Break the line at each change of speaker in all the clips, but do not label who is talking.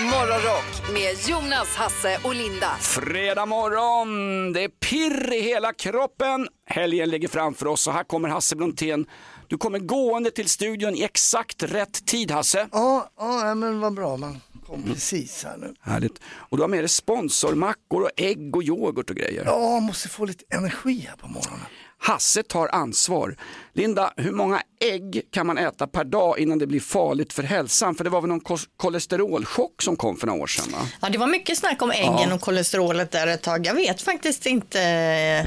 Morgonrock med Jonas, Hasse och Linda.
Fredag morgon, det är pirr i hela kroppen. Helgen ligger framför oss och här kommer Hasse Brontén. Du kommer gående till studion i exakt rätt tid Hasse.
Ja, ja men vad bra. Man kom precis här nu.
Härligt. Och du har med dig sponsormackor och ägg och yoghurt och grejer.
Ja, måste få lite energi här på morgonen.
Hasse tar ansvar. Linda, hur många ägg kan man äta per dag innan det blir farligt för hälsan? För det var väl någon kolesterolchock som kom för några år sedan? Va?
Ja, det var mycket snack om äggen och kolesterolet där ett tag. Jag vet faktiskt inte. eh,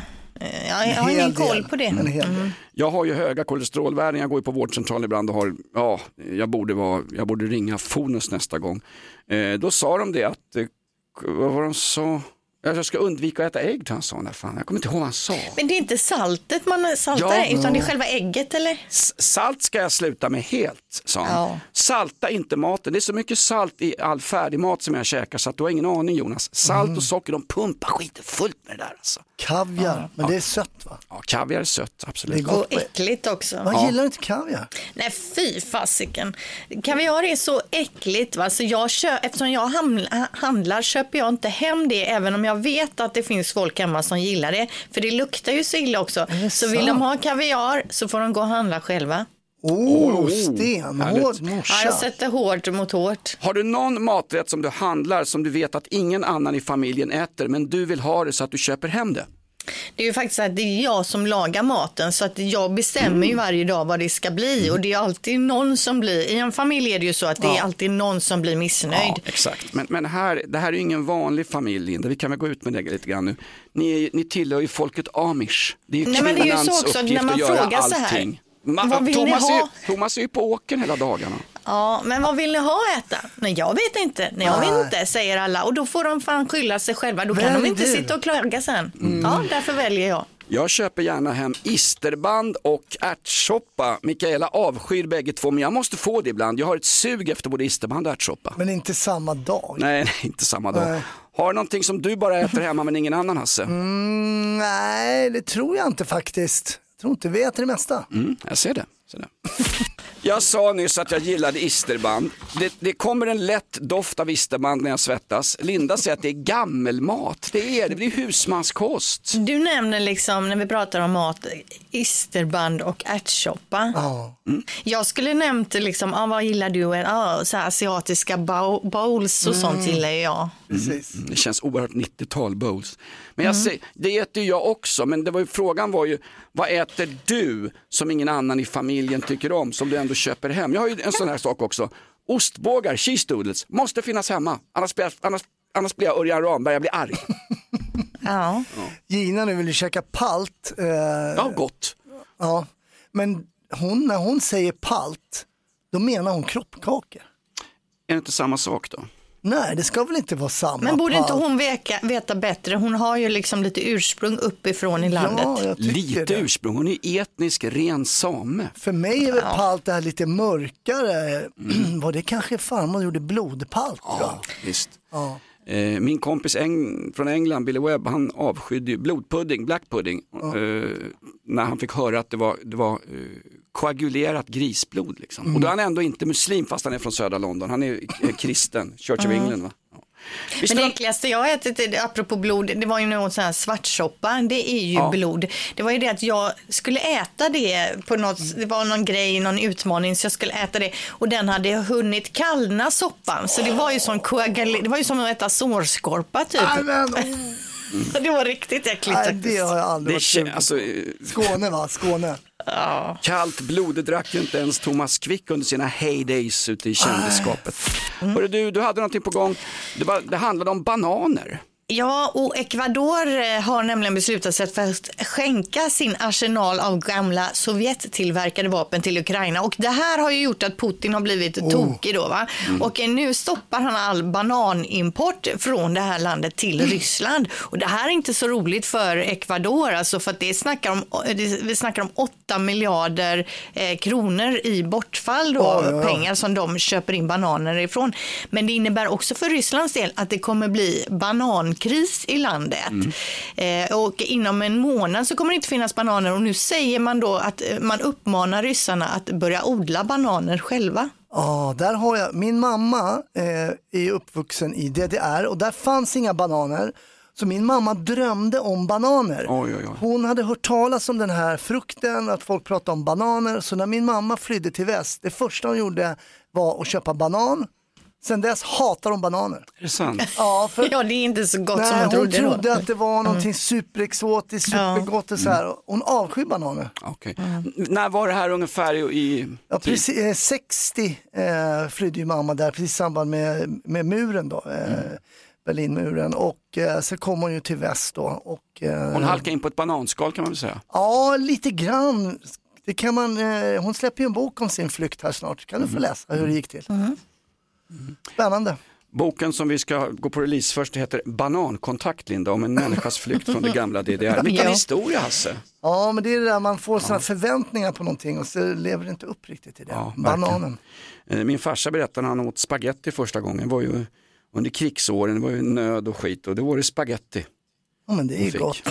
Jag, jag har ingen koll på det.
Del.
Jag har ju höga kolesterolvärden, jag går ju på vårdcentral ibland och har, ja, jag borde, vara, jag borde ringa Fonus nästa gång. Eh, då sa de det att, eh, vad var de sa? Jag ska undvika att äta ägg, tror han sa. Fan. Jag kommer inte ihåg vad han sa.
Men det är inte saltet man saltar,
Ja.
utan det är själva ägget eller?
S- Salt ska jag sluta med helt, sa han.
Ja.
Salta inte maten. Det är så mycket salt i all färdig mat som jag käkar så att du har ingen aning Jonas. Salt
Mm.
och socker, de pumpar skiten fullt med det där alltså.
Kaviar, men det är sött va?
Ja, kaviar är sött, absolut.
Det är gott.
Och äckligt också.
Man gillar inte kaviar.
Nej, fy fasiken. Kaviar är så äckligt. Va? Så jag kö- eftersom jag handlar köper jag inte hem det, även om jag vet att det finns folk hemma som gillar det. För det luktar ju så illa också. Så vill
sant?
de ha kaviar så får de gå och handla själva.
Oh,
Oh,
stenhård
härligt.
Ja,
morsa.
jag sätter hårt mot hårt.
Har du någon maträtt som du handlar som du vet att ingen annan i familjen äter men du vill ha det så att du köper hem det?
Det är ju faktiskt att det är jag som lagar maten så att jag bestämmer ju varje dag vad det ska bli och det är alltid någon som blir, i en familj är det ju så att det är alltid någon som blir missnöjd.
Ja, exakt. Men, men här, det här är ju ingen vanlig familj Linda, vi kan väl gå ut med det lite grann nu. Ni, ni tillhör ju folket amish. Det är ju
Nej, men det är ju så också, när man
att göra
frågar så här,
allting.
Vad vill ni
Thomas, är, ju-
ha?
Thomas är ju på åkern hela dagarna.
Ja, men vad vill ni ha att äta? Nej, jag vet inte. Nej, jag vet inte, säger alla. Och då får de fan skylla sig själva. Då kan de inte
du.
sitta och klaga sen. Ja, därför väljer jag.
Jag köper gärna hem isterband och ärtsoppa. Mikaela avskyr bägge två men jag måste få det ibland. Jag har ett sug efter både isterband och ärtsoppa.
Men inte samma dag.
Nej, nej, inte samma dag.
Nej.
Har du någonting som du bara äter hemma men ingen annan Hasse?
Mm, nej, det tror jag inte faktiskt. Tror inte vi äter det mesta.
Mm, jag ser det. Ser det. Jag sa nyss att jag gillade isterband. Det, det kommer en lätt doft av isterband när jag svettas. Linda säger att det är gammelmat. Det är det, det är husmanskost.
Du nämner liksom, när vi pratar om mat, isterband och ärtsoppa.
Ja.
Jag skulle nämnt liksom, ah, vad gillar du? Ah, så här, asiatiska bow- bowls och sånt gillar jag.
Precis.
Det känns oerhört 90-tal bowls. Men jag säger, det äter ju jag också, men det var ju, frågan var ju, vad äter du som ingen annan i familjen tycker om, som du ändå köper hem? Jag har ju en sån här sak också. Ostbågar, cheese doodles, måste finnas hemma. Annars blir jag, annars, annars blir jag Örjan Ramberg, jag blir arg.
Ja.
Gina nu vill ju käka palt. Eh,
Ja, gott.
ja. Men hon, när hon säger palt, då menar hon kroppkakor.
Är det inte samma sak då?
Nej, det ska väl inte vara samma
Men borde inte hon veka, veta bättre? Hon har ju liksom lite ursprung uppifrån i landet.
Ja,
Lite
det.
ursprung, hon är etnisk ren same.
För mig är väl palt det här lite mörkare. Var det kanske farmor gjorde blodpalt?
Ja, visst.
Ja.
Eh, min kompis Eng från England, Billy Webb, han avskydde ju blodpudding, black pudding, eh, när han fick höra att det var, det var eh, koagulerat grisblod. Liksom. Och då är han ändå inte muslim fast han är från södra London, han är eh, kristen, Church of England. Va? Ja. Visst
Men det äckligaste jag ätit, apropå blod, det var ju någon sån här svartsoppa. Det är ju
Ja.
blod. Det var ju det att jag skulle äta det på något, det var någon grej, någon utmaning, så jag skulle äta det. Och den hade hunnit kallna soppan. Så det var ju som det var ju som att äta sårskorpa typ.
Nej, men, oh,
Det var riktigt äckligt
nej, det har jag aldrig
det
varit
alltså, eh,
Skåne va, Skåne.
Kallt blod, det drack ju inte ens Thomas Quick under sina heydays ute i kändisskapet. Hörru, du, du hade någonting på gång, det, var, det handlade om bananer.
Ja, och Ecuador eh, har nämligen beslutat sig för att skänka sin arsenal av gamla Sovjettillverkade vapen till Ukraina. Och det här har ju gjort att Putin har blivit tokig då va. Och eh, nu stoppar han all bananimport från det här landet till Ryssland. Och det här är inte så roligt för Ecuador, alltså för att det snackar om, det- vi snackar om 8 miljarder eh, kronor i bortfall då,
oj, oj.
pengar som de köper in bananer ifrån. Men det innebär också för Rysslands del att det kommer bli banankris i landet. Eh, och inom en månad så kommer det inte finnas bananer och nu säger man då att eh, man uppmanar ryssarna att börja odla bananer själva.
Ja, där har jag, min mamma eh, är uppvuxen i DDR och där fanns inga bananer. Så min mamma drömde om bananer.
Oj, oj, oj.
Hon hade hört talas om den här frukten, att folk pratade om bananer. Så när min mamma flydde till väst, det första hon gjorde var att köpa banan. Sen dess hatar hon bananer.
Är det sant?
Ja, för
Ja, det är inte så gott som
Nej,
man
hon
trodde,
trodde
då.
att det var någonting superexotiskt, supergott och så här. Hon avskyr bananer.
Okej. N- När var det här ungefär i... i
Ja, precis, eh, 60 eh, flydde ju mamma där precis i samband med, med muren då, eh, Berlinmuren och eh, så kom hon ju till väst då. Och, eh,
Hon halkade in på ett bananskal kan man väl säga.
Ja, lite grann. Det kan man, eh, hon släpper ju en bok om sin flykt här snart, kan du få läsa hur det gick till. Spännande.
Boken som vi ska gå på release först heter Banankontakt Linda om en människas flykt från det gamla DDR. Vilken
Ja.
historia Hasse.
Ja, men det är det där man får sådana förväntningar på någonting och så lever det inte upp riktigt i det.
Ja.
Bananen.
Eh, Min farsa berättade när han åt spaghetti första gången, det var ju under krigsåren, det var ju nöd och skit och då var det spaghetti.
Ja, men det är ju gott.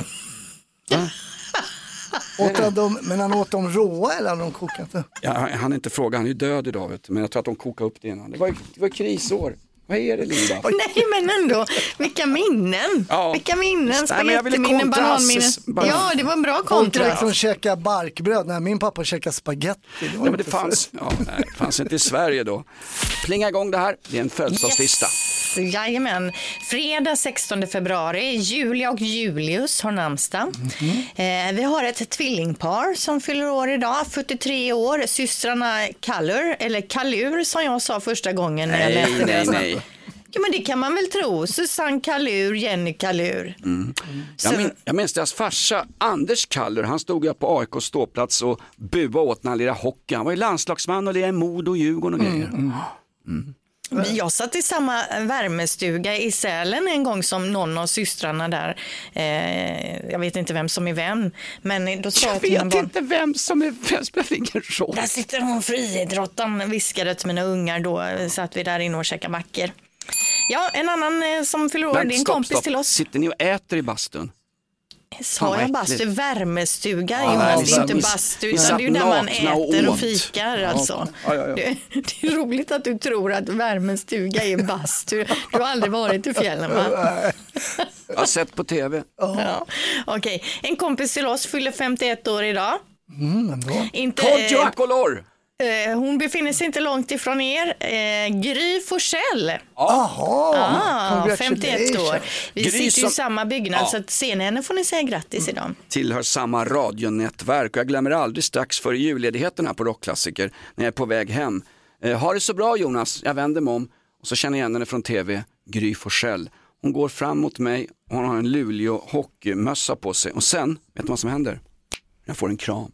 Åt han dem, men han åt dem råa eller hade de kokat?
Ja, han inte fråga, han är ju död idag vet du. men jag tror att de kokade upp det innan. Det var, det var ju krisår. Vad är det Linda?
Nej men ändå, vilka minnen.
Ja.
Vilka minnen,
Nej,
spagettiminnen, bananminnen. Ja, det var en bra
Folk
kontra.
liksom käkar barkbröd. Nej, min pappa käkar spaghetti. Det
Nej, men det fanns, ja, nej, det fanns inte i Sverige då. Plinga igång det här, det är en födelsedagslista.
Yes. Jajamän. Fredag 16 februari. Julia och Julius har namnsdag. Eh, vi har ett tvillingpar som fyller år idag, 43 år. Systrarna Kallur, eller Kallur som jag sa första gången när jag
Nej,
läste
nej, nej.
Ja, men det kan man väl tro. Susanne Kallur, Jenny Kallur. Så-
Jag, min, jag minns deras farsa Anders Kaller, han stod ju på AIKs ståplats och buade åt när han lirade hockey. Han var ju landslagsman och lirade i Modo och Djurgården och grejer.
Vi- Jag satt i samma värmestuga i Sälen en gång som någon av systrarna där. Eh, jag vet inte vem som är vem. Men då sa jag,
Jag
till
vet
barn.
inte vem som är vem, spelar ingen roll.
Där sitter hon friidrottaren, viskade till mina ungar då. Satt vi där inne och käkade mackor. Ja, en annan eh, som fyller år, det är en
stopp,
kompis
stopp.
till oss.
Sitter ni och äter i bastun?
Sa jag bastu? Värmestuga,
Ja,
Jonas. Det är inte bastu, utan det är ju där man
och
äter och fikar. Alltså.
ja, ja, ja.
Det, det är roligt att du tror att värmestuga är bastu. Du har aldrig varit i fjällen, va?
Jag har sett på tv.
Ja. Okej, en kompis till oss fyller 51 år idag.
Mm, bra.
Inte,
Kodjo Akolor!
Eh, hon befinner sig inte långt ifrån er. Eh, Gry Forssell.
Jaha,
Ah, 51 år. Vi
Gry
sitter ju
som-
i samma byggnad
Ja.
så att ser ni henne får ni säga grattis idag.
Tillhör samma radionätverk och jag glömmer aldrig strax före julledigheten här på Rockklassiker när jag är på väg hem. Eh, ha det så bra Jonas, jag vänder mig om och så känner jag igen henne från tv, Gry Forssell. Hon går fram mot mig och hon har en Luleå hockeymössa på sig och sen, vet du vad som händer? Jag får en kram.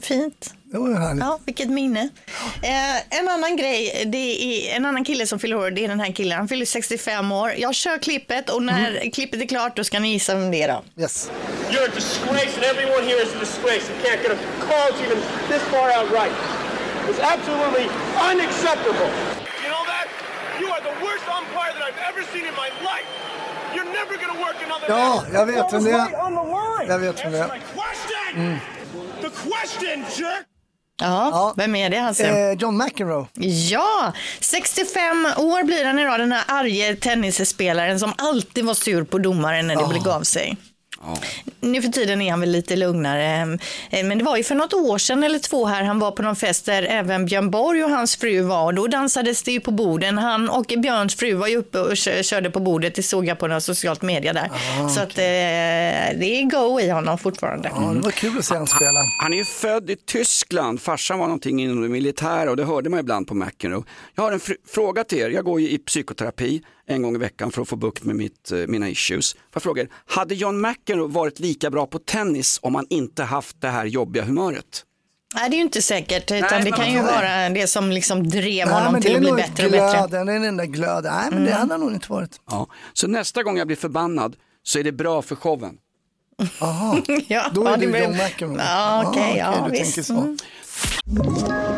Fint.
Det var ju härligt.
Ja, vilket minne. Eh, en annan grej, det är en annan kille som fyller år, det är den här killen. Han fyller 65 år. Jag kör klippet och när klippet är klart då ska ni gissa vem det är då.
Yes.
You're a disgrace, and everyone here is a disgrace. You can't get a call to even this far out right. It's absolutely unacceptable. You know that? You are the worst umpire that I've ever seen in my life. You're never to work another
Ja, jag vet vem det är. Jag vet vem det är.
My question! Jerk!
Ja, vem är det Hasse?
Eh, John McEnroe.
Ja, 65 år blir han idag, den här arge tennisspelaren som alltid var sur på domaren när det begav sig. Nu för tiden är han väl lite lugnare. Eh, Men det var ju för något år sedan eller två här han var på någon fest där även Björn Borg och hans fru var. Och då dansades det ju på borden. Han och Björns fru var ju uppe och kö- körde på bordet. Det såg jag på några socialt media där. Så att eh, det är go i honom fortfarande.
Ja, det var kul att se honom spela.
Han är ju född i Tyskland, farsan var någonting inom det militära och det hörde man ibland på McEnroe. Jag har en fr- fråga till er, jag går ju i psykoterapi en gång i veckan för att få bukt med mitt, eh, mina issues. Jag fråga er, hade John McEnroe varit lika bra på tennis om han inte haft det här jobbiga humöret?
Nej, det är ju inte säkert. Utan
Nej,
det kan ju vara det som liksom drev
Nej,
honom
men
till att bli bättre och bättre.
det är den där glöden. Nej, men det hade han nog inte varit.
Ja. Så nästa gång jag blir förbannad så är det bra för showen.
Jaha,
Ja,
då är
ja,
du John McEnroe.
Ja, okej, ja,
du
visst.
tänker så.
Mm.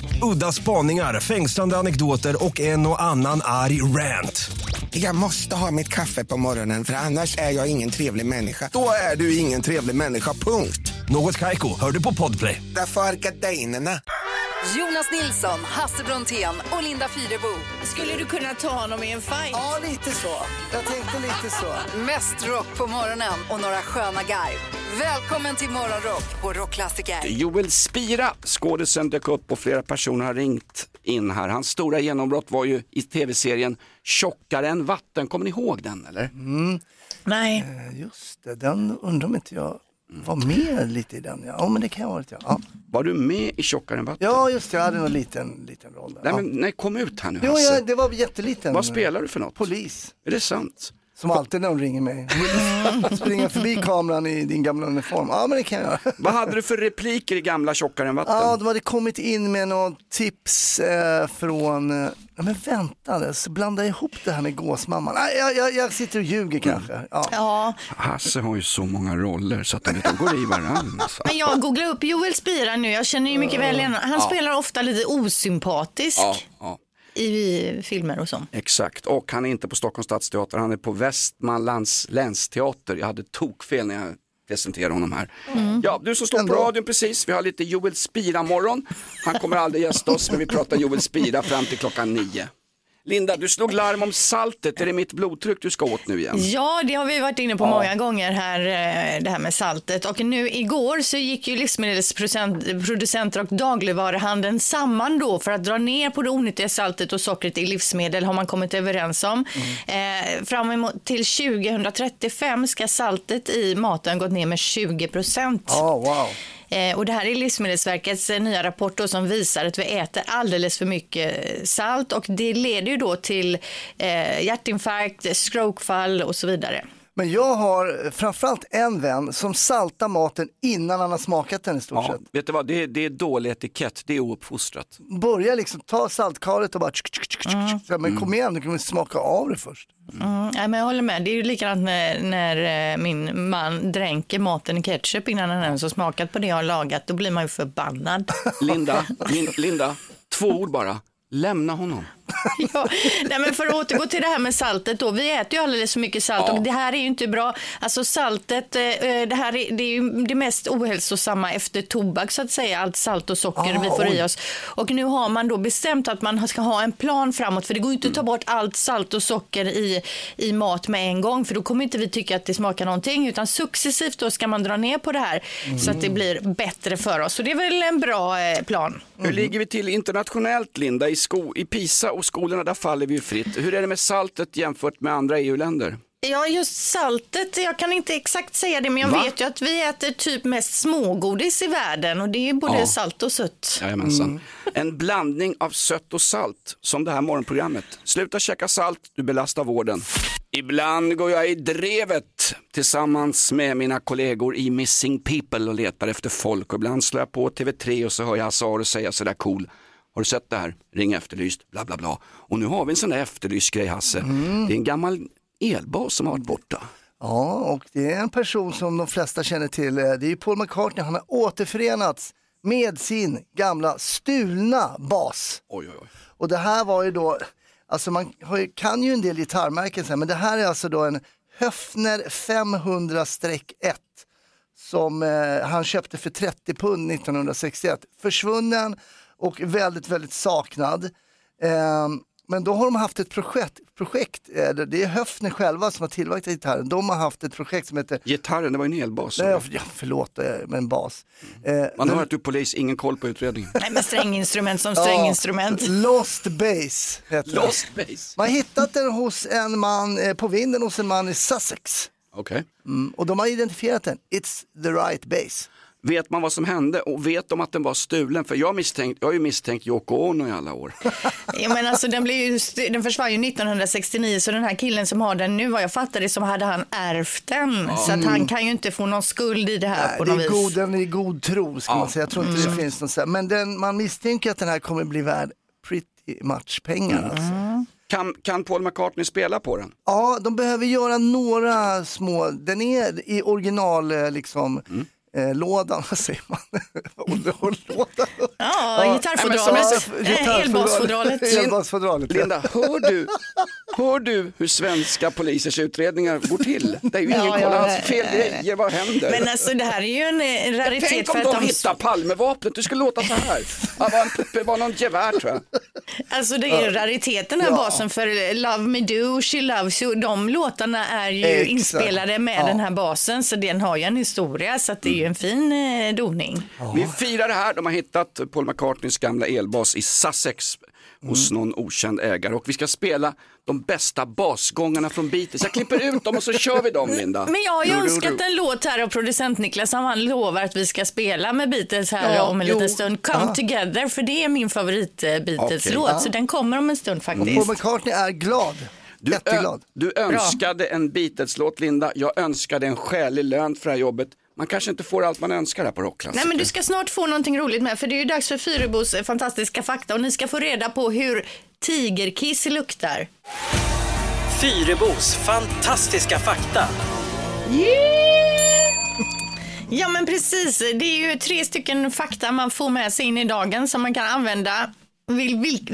Udda spaningar, fängslande anekdoter och en och annan arg rant.
Jag måste ha mitt kaffe på morgonen för annars är jag ingen trevlig människa. Då är du ingen trevlig människa, punkt.
Något Kaiko, hör du på Podplay.
Därför är gardinerna.
Jonas Nilsson, Hasse Brontén och Linda Fyrebo.
Skulle du kunna ta honom i en fight?
Ja, lite så. Jag tänkte lite så.
Mest rock på morgonen och några sköna guide. Välkommen till Morgonrock på Rockklassiker.
Joel Spira, skådisen dök upp och flera personer har ringt in här. Hans stora genombrott var ju i tv-serien Tjockare än vatten. Kommer ni ihåg den eller?
Nej.
Eh, Just det, den undrar om inte jag var med lite i den. Ja, men det kan jag ha varit. Ja. Ja.
Var du med i Tjockare än vatten?
ja, just det, jag hade någon liten, liten roll där.
Nej
ja.
men nej, kom ut här nu
Jo,
Hasse.
ja, det var jätteliten.
Vad spelar du för något?
Polis.
Är det sant?
Som alltid när de ringer mig. Springa förbi kameran i din gamla uniform. Ja, men det kan jag göra.
Vad hade du för repliker i gamla Tjockare än vatten?
Ja, de hade kommit in med något tips eh, från, eh, ja men vänta, så blanda ihop det här med gåsmamman. Nej, jag, jag, jag sitter och ljuger kanske. Ja.
Ja,
Hasse har ju så många roller så att de, går i varandra. Alltså.
men jag googlar upp Joel Spira nu. Jag känner ju mycket väl igen. Han spelar ofta lite osympatisk
Ja, ja,
i filmer och så.
exakt. Och han är inte på Stockholms stadsteater, han är på Västmanlands länsteater. Jag hade tokfel när jag presenterade honom här. Ja, du som står på radion precis, vi har lite Joel Spira-morgon. Han kommer aldrig gästa oss, men vi pratar Joel Spira fram till klockan nio. Linda, du slog larm om saltet. Är det mitt blodtryck du ska åt nu igen?
Ja, det har vi varit inne på många gånger här, eh, det här med saltet. Och nu igår så gick ju livsmedelsproducenter och dagligvaruhandeln samman då för att dra ner på det onyttiga saltet och sockret i livsmedel har man kommit överens om. Eh, fram emot till 2035 ska saltet i maten gått ner med 20 procent.
Ja, wow.
Eh, och det här är Livsmedelsverkets eh, nya rapport då, som visar att vi äter alldeles för mycket eh, salt och det leder ju då till eh, hjärtinfarkt, strokefall och så vidare.
Men jag har framförallt en vän som saltar maten innan han har smakat den i stort
Ja,
sett.
vet du vad, det är, det är dålig etikett, det är ouppfostrat.
Börjar liksom ta saltkaret och bara tsk, tsk, tsk, tsk, tsk. Så Men kom igen, du kan väl smaka av det först.
Mm, nej, men jag håller med. Det är ju likadant när, när eh, min man dränker maten i ketchup innan han ens har smakat på det jag har lagat. Då blir man ju förbannad.
Linda, Lin, Linda, två ord bara. Lämna honom.
ja, nej, men för att återgå till det här med saltet då. Vi äter ju alldeles för mycket salt
Ja.
och det här är ju inte bra. Alltså saltet, eh, det här är, det är ju det mest ohälsosamma efter tobak så att säga. Allt salt och socker
Ah,
vi får
oj.
i oss. Och nu har man då bestämt att man ska ha en plan framåt för det går ju inte att ta bort allt salt och socker i, i mat med en gång för då kommer inte vi tycka att det smakar någonting utan successivt då ska man dra ner på det här så att det blir bättre för oss. Så det är väl en bra eh, plan.
Hur ligger vi till internationellt Linda? I, sko, I PISA skolorna där faller vi ju fritt. Hur är det med saltet jämfört med andra EU-länder?
Ja, just saltet, jag kan inte exakt säga det, men jag
Va?
vet ju att vi äter typ mest smågodis i världen och det är både
Ja.
salt och sött.
Jajamensan. En blandning av sött och salt, som det här morgonprogrammet. Sluta käka salt, du belastar vården. Ibland går jag i drevet tillsammans med mina kollegor i Missing People och letar efter folk. Och ibland slår jag på TV3 och så hör jag Hasse Aro säga sådär cool. Har du sett det här? Ring efterlyst, bla bla bla. Och nu har vi en sån där efterlyst grej Hasse. Det är en gammal elbas som har varit borta.
Ja, och det är en person som de flesta känner till. Eh, Det är Paul McCartney. Han har återförenats med sin gamla stulna bas.
Oj, oj, oj.
Och det här var ju då, alltså man ju, kan ju en del gitarrmärken, men det här är alltså då en Höfner 500-1 som eh, han köpte för 30 pund 1961. Försvunnen och väldigt, väldigt saknad. Ehm, men då har de haft ett projekt, projekt eh, det är Höfner själva som har tillverkat gitarren. De har haft ett projekt som heter,
Gitarren, det var ju en elbas.
nej, ja, förlåt, eh, med en bas. Eh,
Man hör att du är polis, ingen koll på utredningen.
Nej, men stränginstrument som stränginstrument.
Lost Base heter det.
Lost base.
Man har hittat den hos en man, eh, på vinden hos en man i Sussex.
Okej.
Mm, och de har identifierat den. It's the right base.
Vet man vad som hände och vet de att den var stulen? För jag, misstänkt, jag har ju misstänkt Yoko Ono i alla år.
Ja, men alltså, den, blev ju, den försvann ju 1969 så den här killen som har den nu vad jag fattar det som hade han ärvt den. Så att han kan ju inte få någon skuld i det här
Nej,
på
det
något
är
vis.
god, den är i god tro ska man säga. Jag tror inte det finns något så här. Men den, man misstänker att den här kommer bli värd pretty much pengar. Alltså.
Kan, kan Paul McCartney spela på den?
Ja, de behöver göra några små, den är i original eh, liksom eh, lådan, vad säger man? Underhållslådan.
Ja, gitarrfodralet.
Ja,
Eh, Elbasfodralet.
Elbasfodralet.
Linda, hör du, hör du hur svenska polisers utredningar går till? Det är ju ingen
Ja,
koll alls, fel grejer, vad händer?
Men alltså det här är ju en eh, raritet
Tänk om
för att
de
de...
hittar Palmevapnet, det skulle låta så här. Det var, en, det var någon gevär tror jag.
Alltså det är ju rariteten den här basen för Love Me Do, She Loves You. De låtarna är ju
Exakt.
inspelade med
Ja.
den här basen så den har ju en historia så att det är ju en fin eh, doning.
Vi firar det här, de har hittat Paul McCartneys gamla elbas i Sussex hos någon okänd ägare och vi ska spela de bästa basgångarna från Beatles. Jag klipper ut dem och så kör vi dem Linda.
Men jag har ju önskat en låt här av producent Niklas som han lovar att vi ska spela med Beatles här
Ja,
om en
jo.
liten stund. Come Together för det är min favorit eh, Beatles-låt så den kommer om en stund
Paul
faktiskt.
McCartney är glad.
Du,
Jätteglad.
du önskade en Beatles-låt Linda, jag önskade en skälig lön för det här jobbet. Man kanske inte får allt man önskar här på Rockklassiker.
Nej men du ska snart få någonting roligt med för det är ju dags för Fyrebos eh, fantastiska fakta och ni ska få reda på hur tigerkiss luktar.
Fyrebos fantastiska fakta.
Ja men precis, det är ju tre stycken fakta man får med sig in i dagen som man kan använda vid,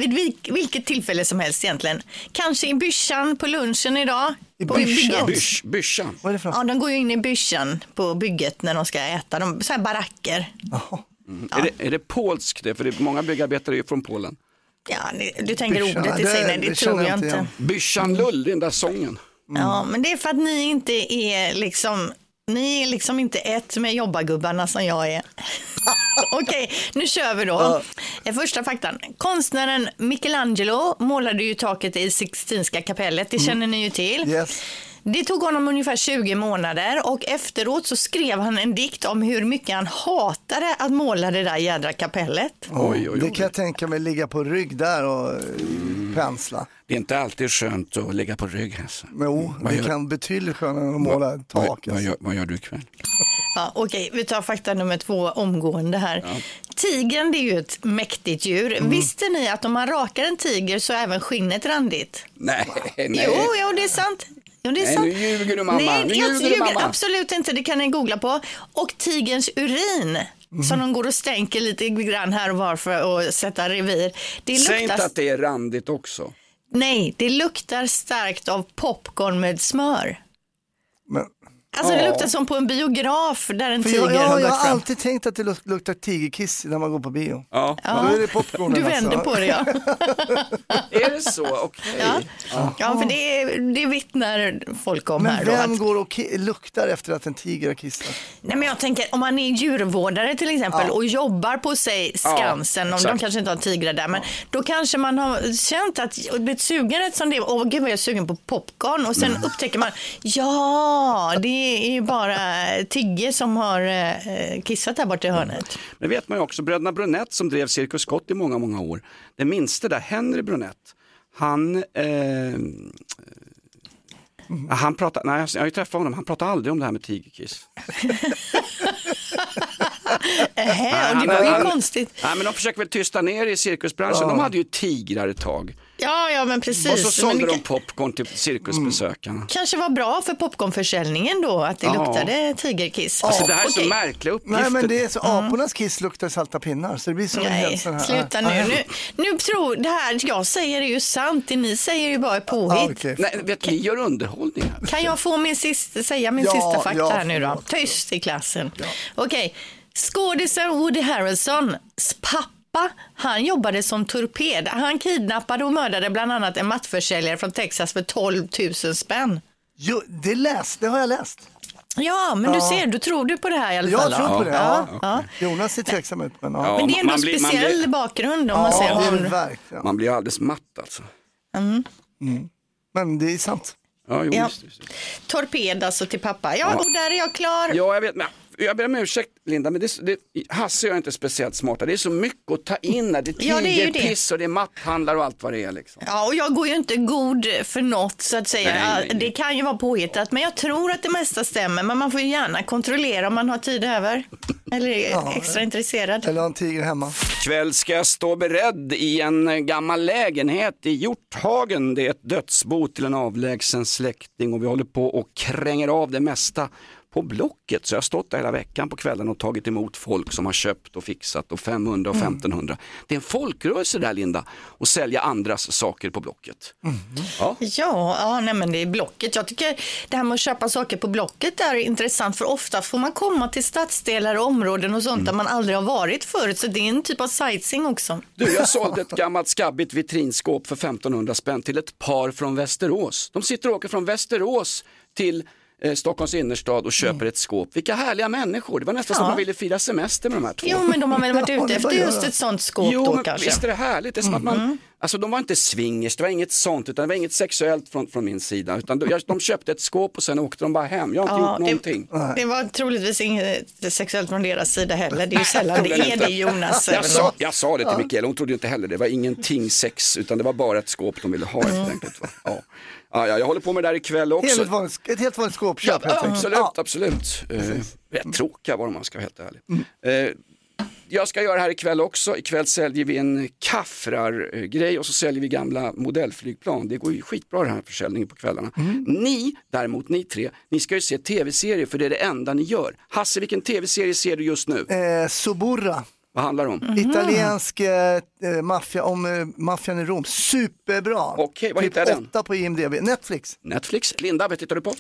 vilket tillfälle som helst egentligen. Kanske i byschan på lunchen idag.
I byschan?
Bysch, byschan.
Vad är det för något?
Ja, de går ju in i byschan på bygget när de ska äta. De, så här baracker.
Är, det, är det polskt det? För det är många byggarbetare är ju från Polen.
Ja, ni- du tänker
Byschan,
ordet i
det-
sig, nej
det
det tror
jag inte
inte.
Byschan lull, den där sången.
Ja, men det är för att ni inte är liksom, ni är liksom inte ett med jobbargubbarna som jag är. Okej, nu kör vi då. Eh, Första faktan. Konstnären Michelangelo målade ju taket i Sixtinska kapellet, det känner ni ju till.
Yes.
Det tog honom ungefär 20 månader och efteråt så skrev han en dikt om hur mycket han hatade att måla det där jädra kapellet.
Oj, oj,
Det
oj.
kan jag tänka mig ligga på rygg där och eh, pensla.
Det är inte alltid skönt att ligga på rygg. Alltså.
Jo,
Vad
det
gör-
kan betydligt skönare än att måla
Vad,
tak.
vad, gör, vad gör du ikväll?
Ja, Okej, vi tar fakta nummer två omgående här. Tigern det är ju ett mäktigt djur. Visste ni att om man rakar en tiger så är även skinnet randigt?
Nej, nej.
Jo, jo, det är sant. Jo, det är
Nej,
sant.
nu ljuger du, mamma.
Nej,
Nu
jag
ljuger du,
ljuger
mamma.
absolut inte. Det kan ni googla på. Och tigerns urin, som de går och stänker lite grann här och var för att sätta revir. Det
Säg
luktar...
inte att det är randigt också.
Nej, det luktar starkt av popcorn med smör.
Men,
Alltså det luktar som på en biograf där en
för
tiger
jag, jag,
har
jag
gått
har
fram.
alltid tänkt att det luk- luktar tigerkiss när man går på bio.
Ja.
Då är det popcornen
Du vänder
alltså.
på det ja.
Är det så? Okej.
Ja, ja för det, det vittnar folk om här
Men vem
Att,
går och luktar efter att en tiger har kissat?
nej, men jag tänker om man är djurvårdare till exempel och jobbar på sig Skansen, om de kanske inte har tigrar där, men då kanske man har känt att, och blivit sugen eftersom det, åh gud vad jag är sugen på popcorn och sen upptäcker man, ja det är bara Tigge som har eh, kissat där borta i hörnet.
Det vet man ju också, bröderna Brunett som drev Cirkus Scott i många, många år. Den minste där, Henry Brunett, han, eh, han pratar, nej jag har ju träffat honom, han pratar aldrig om det här med tigerkiss.
Äh, och det var ju konstigt.
Nej men de försöker väl tysta ner i cirkusbranschen, de hade ju tigrar ett tag.
Ja, ja men precis.
Och så
Men
sålde
det
de popcorn till cirkusbesökarna.
kanske var bra för popcornförsäljningen då att det
Ja.
luktade tigerkiss.
Alltså det här är så
Okej.
märkliga uppgifter.
Nej men det är så, apornas kiss luktar salta pinnar så det blir som en
Nej,
helt sån här.
sluta nu. nu. Nu tror det här jag säger är ju sant, det ni säger är ju bara
Ja,
påhitt.
okej.
Nej, vet du, vi gör underhållning här.
Kan jag få min sista, säga min
Ja,
sista fakta
ja,
här nu då? Tyst i klassen. Okej, skådisen Woody Harrelsons pappa, han jobbade som torped. Han kidnappade och mördade bland annat en mattförsäljare från Texas för 12 000 spänn.
Jo, det, läst, det har jag läst.
Ja, men du ser, du tror du på det här i alla fall?
Jag tror på det. Ja.
Ja.
Jonas ser tveksam ut men ja.
Ja.
Men det är ändå
Man blir- man
speciell
blir-
bakgrund om man
Ja,
säger
det är
om...
det verkligen.
Man blir alldeles matt alltså.
Men det är sant.
Ja, jo,
Ja.
Visst, visst.
Torped alltså till pappa. Ja, och där är jag klar.
Ja, jag vet. Men jag ber om ursäkt Linda, men det, det, Hasse och jag är inte speciellt smarta. Det är så mycket att ta in. här. Det är
Ja, det är ju det.
tigerpiss och det är matthandlar och allt vad det är. Liksom.
Ja, och jag går ju inte god för något så att säga.
Nej, nej, nej.
Det kan ju vara påhittat, men jag tror att det mesta stämmer. Men man får ju gärna kontrollera om man har tid över. Eller är extra intresserad.
Eller har en tiger hemma.
Kväll ska jag stå beredd i en gammal lägenhet i Hjorthagen. Det är ett dödsbo till en avlägsen släkting och vi håller på och kränger av det mesta på Blocket. Så jag har stått där hela veckan på kvällen och tagit emot folk som har köpt och fixat och 500 och 1500. Det är en folkrörelse där Linda, att sälja andras saker på Blocket. Ja.
Ja, ja nej, men det är Blocket. Jag tycker det här med att köpa saker på Blocket är intressant för ofta får man komma till stadsdelar och områden och sånt där man aldrig har varit förut. Så det är en typ av sightseeing också.
Du, jag sålde ett gammalt skabbigt vitrinskåp för 1500 spänn till ett par från Västerås. De sitter och åker från Västerås till eh, Stockholms innerstad och köper ett skåp. Vilka härliga människor. Det var nästan som
Ja.
man ville fira semester med de här två.
Jo, men de har väl varit
Ja,
ute efter just ett sånt skåp
Jo,
då
men
kanske.
visst är det härligt. Det är som att man, alltså, de var inte swingers, det var inget sånt, utan det var inget sexuellt från, från min sida. Utan de, de köpte ett skåp och sen åkte de bara hem. Jag har inte gjort någonting.
det, det var troligtvis inget sexuellt från deras sida heller. Det är ju sällan det är
inte.
det Jonas.
Jag sa, jag sa det till Mikaela, hon trodde inte heller det. Det var ingenting sex, utan det var bara ett skåp de ville ha helt enkelt. Va? Ja. Ja, ja, jag håller på med det där ikväll också.
Helt vanligt, ett helt vanligt
Ja,
skåpköp. helt enkelt.
absolut,
Ja.
absolut. Uh, rätt tråkiga var de om man ska vara helt ärlig.
Mm.
Eh, jag ska göra det här ikväll också. Ikväll säljer vi en kaffrar-grej och så säljer vi gamla modellflygplan. Det går ju skitbra den här försäljningen på kvällarna.
Mm.
Ni, däremot ni tre, ni ska ju se tv-serier för det är det enda ni gör. Hasse, vilken tv-serie ser du just nu?
Eh, Suburra,
Vad handlar det om?
Mm. italiensk eh, eh, maffia om eh, maffian i Rom. Superbra!
Okej, vad
typ
hittar jag den?
åtta på IMDB. Netflix.
Netflix. Linda, vad tittar du på?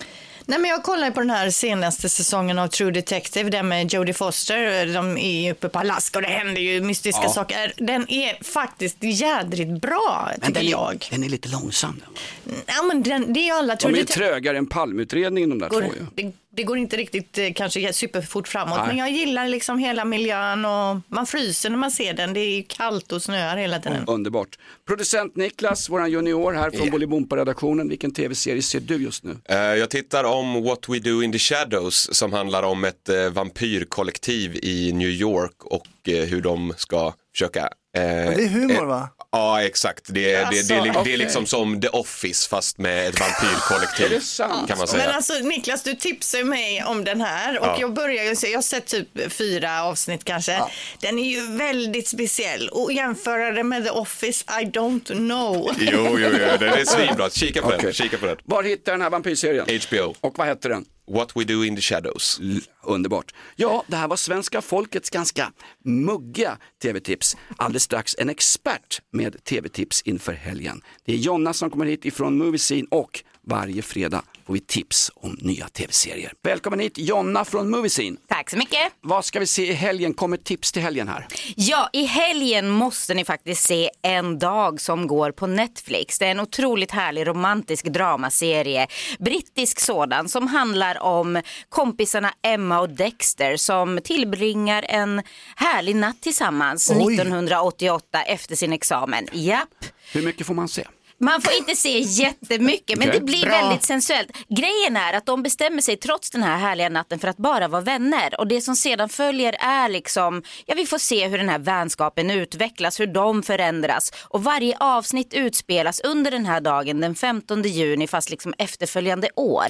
Nej, men jag kollar på den här senaste säsongen av True Detective, den med Jodie Foster. De är ju uppe på Alaska och det händer ju mystiska
Ja.
saker. Den är faktiskt jädrigt bra, tycker
den,
jag.
är, den är lite långsam. Den.
Ja, men den, det är ju alla
De
True
är ju trögare än palmutredningen de där två
Går,
ju.
Det, går inte riktigt eh, kanske superfort framåt,
Nej.
men jag gillar liksom hela miljön och man fryser när man ser den. Det är ju kallt och snöar hela tiden.
Underbart. Producent Niklas, våran junior här från Bolibompa-redaktionen. Vilken tv-serie ser du just nu?
Eh, Jag tittar om What We Do In The Shadows som handlar om ett eh, vampyrkollektiv i New York och hur de ska försöka eh,
Det är humor
eh,
va?
Ja, exakt. Det, är- det, det, är li- det är liksom som The Office fast med ett vampyrkollektiv.
Är det sant?
Kan man säga.
Men alltså Niklas, du tipsade mig om den här och
Ja.
jag börjar ju se, jag har sett typ fyra avsnitt kanske. Den är ju väldigt speciell och jämföra det med The Office, I don't know.
Jo, jo, jo, det är svinbra. Kika på
Okej.
den. Kika på den.
Var hittar den här vampyrserien?
HBO.
Och vad heter den?
What We Do In The Shadows.
L- Underbart. Ja, det här var svenska folkets ganska muggiga tv-tips. Alldeles strax en expert med tv-tips inför helgen. Det är Jonna som kommer hit ifrån Movie Scene och varje fredag får vi tips om nya tv-serier. Välkommen hit Jonna från Movie Scene.
Tack så mycket.
Vad ska vi se i helgen? Kommer tips till helgen här?
Ja, i helgen måste ni faktiskt se En dag som går på Netflix. Det är en otroligt härlig romantisk dramaserie. Brittisk sådan som handlar om kompisarna Emma och Dexter som tillbringar en härlig natt tillsammans
Oj.
1988 efter sin examen. Japp.
Hur mycket får man se?
Man får inte se jättemycket men
Okej.
det blir
Bra.
väldigt sensuellt. Grejen är att de bestämmer sig trots den här härliga natten för att bara vara vänner. Och det som sedan följer är liksom, ja vi får se hur den här vänskapen utvecklas, hur de förändras. Och varje avsnitt utspelas under den här dagen den 15 juni fast liksom efterföljande år.